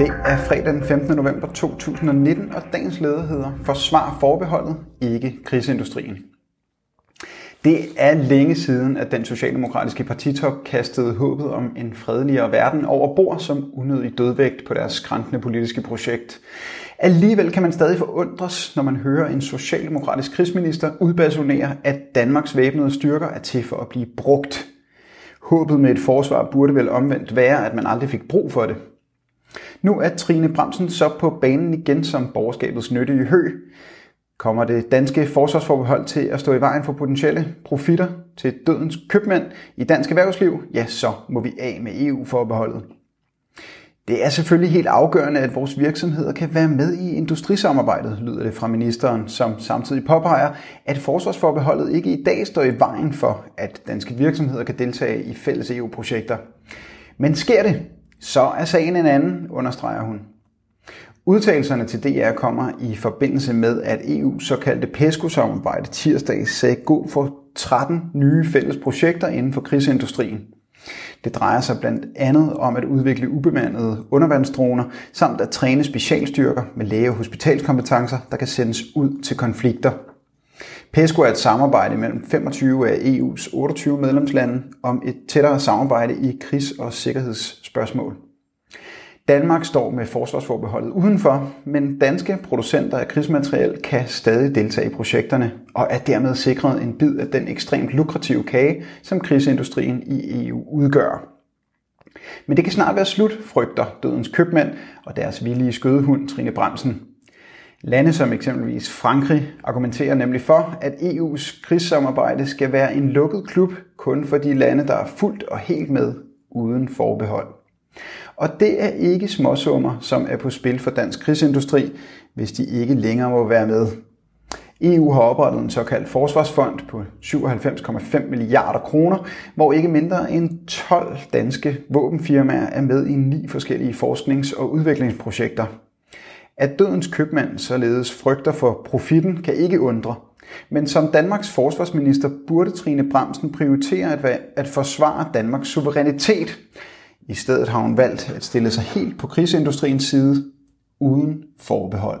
Det er fredag den 15. november 2019, og dagens leder hedder Forsvar forbeholdet, ikke krigsindustrien. Det er længe siden, at den socialdemokratiske partitop kastede håbet om en fredeligere verden over bord som unødig dødvægt på deres skræntende politiske projekt. Alligevel kan man stadig forundres, når man hører en socialdemokratisk krigsminister udbasonere, at Danmarks væbnede styrker er til for at blive brugt. Håbet med et forsvar burde vel omvendt være, at man aldrig fik brug for det. Nu er Trine Bremsen så på banen igen som borgerskabets nyttige hø. Kommer det danske forsvarsforbehold til at stå i vejen for potentielle profitter til dødens købmænd i dansk erhvervsliv, ja, så må vi af med EU-forbeholdet. Det er selvfølgelig helt afgørende, at vores virksomheder kan være med i industrisamarbejdet, lyder det fra ministeren, som samtidig påpeger, at forsvarsforbeholdet ikke i dag står i vejen for, at danske virksomheder kan deltage i fælles EU-projekter. Men sker det, så er sagen en anden, understreger hun. Udtalelserne til DR kommer i forbindelse med, at EU's såkaldte PESCO-samarbejde tirsdag sagde god for 13 nye fælles projekter inden for krigsindustrien. Det drejer sig blandt andet om at udvikle ubemandede undervandsdroner, samt at træne specialstyrker med læge- og hospitalskompetencer, der kan sendes ud til konflikter. PESCO er et samarbejde mellem 25 af EU's 28 medlemslande om et tættere samarbejde i krigs- og sikkerhedsspørgsmål. Danmark står med forsvarsforbeholdet udenfor, men danske producenter af krigsmateriel kan stadig deltage i projekterne og er dermed sikret en bid af den ekstremt lukrative kage, som krigsindustrien i EU udgør. Men det kan snart være slut, frygter dødens købmand og deres villige skødehund Trine Bremsen. Lande som eksempelvis Frankrig argumenterer nemlig for, at EU's krigssamarbejde skal være en lukket klub kun for de lande, der er fuldt og helt med uden forbehold. Og det er ikke småsummer, som er på spil for dansk krigsindustri, hvis de ikke længere må være med. EU har oprettet en såkaldt forsvarsfond på 97,5 milliarder kroner, hvor ikke mindre end 12 danske våbenfirmaer er med i ni forskellige forsknings- og udviklingsprojekter. At dødens købmand således frygter for profitten kan ikke undre. Men som Danmarks forsvarsminister burde Trine Bremsen prioritere at, at forsvare Danmarks suverænitet, i stedet har hun valgt at stille sig helt på krigsindustriens side uden forbehold.